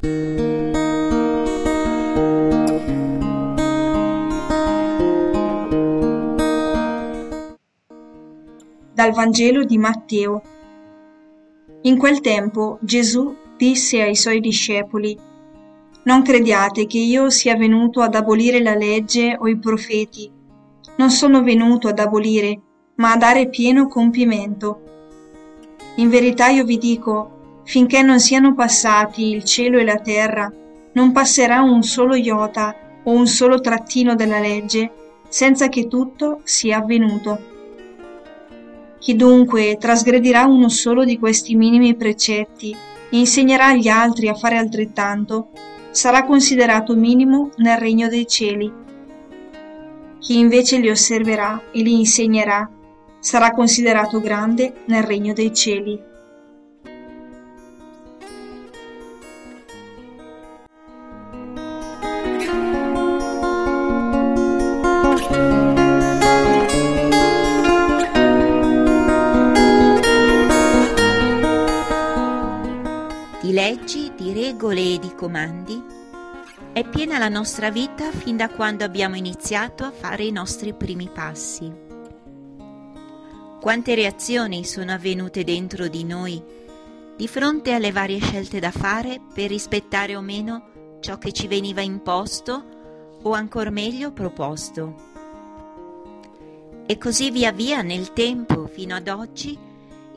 Dal Vangelo di Matteo. In quel tempo Gesù disse ai suoi discepoli, Non crediate che io sia venuto ad abolire la legge o i profeti. Non sono venuto ad abolire, ma a dare pieno compimento. In verità io vi dico, finché non siano passati il cielo e la terra, non passerà un solo iota o un solo trattino della legge senza che tutto sia avvenuto. Chi dunque trasgredirà uno solo di questi minimi precetti e insegnerà agli altri a fare altrettanto, sarà considerato minimo nel regno dei cieli. Chi invece li osserverà e li insegnerà, sarà considerato grande nel regno dei cieli. Leggi, di regole e di comandi, è piena la nostra vita fin da quando abbiamo iniziato a fare i nostri primi passi. Quante reazioni sono avvenute dentro di noi di fronte alle varie scelte da fare per rispettare o meno ciò che ci veniva imposto o ancor meglio proposto. E così via via nel tempo fino ad oggi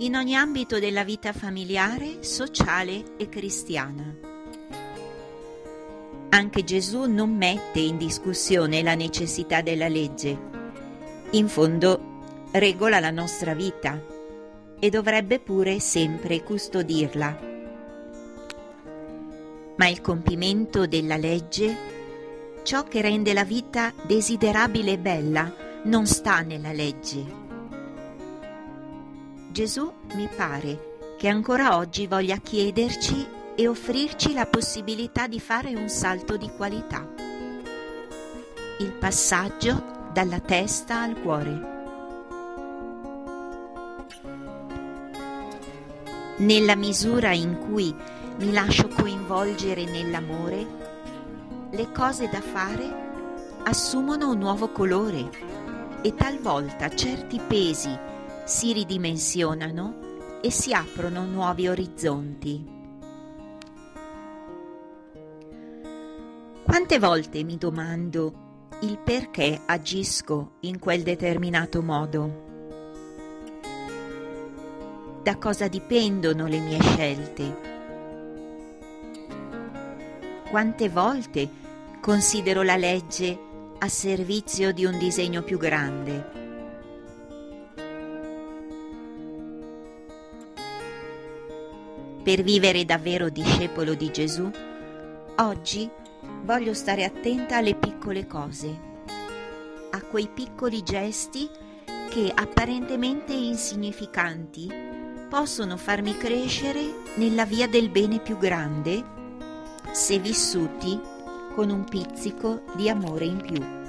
in ogni ambito della vita familiare, sociale e cristiana. Anche Gesù non mette in discussione la necessità della legge. In fondo regola la nostra vita e dovrebbe pure sempre custodirla. Ma il compimento della legge, ciò che rende la vita desiderabile e bella, non sta nella legge Gesù mi pare che ancora oggi voglia chiederci e offrirci la possibilità di fare un salto di qualità. Il passaggio dalla testa al cuore. Nella misura in cui mi lascio coinvolgere nell'amore, le cose da fare assumono un nuovo colore e talvolta certi pesi si ridimensionano e si aprono nuovi orizzonti. Quante volte mi domando il perché agisco in quel determinato modo? Da cosa dipendono le mie scelte? Quante volte considero la legge a servizio di un disegno più grande? Per vivere davvero discepolo di Gesù, oggi voglio stare attenta alle piccole cose, a quei piccoli gesti che apparentemente insignificanti possono farmi crescere nella via del bene più grande se vissuti con un pizzico di amore in più.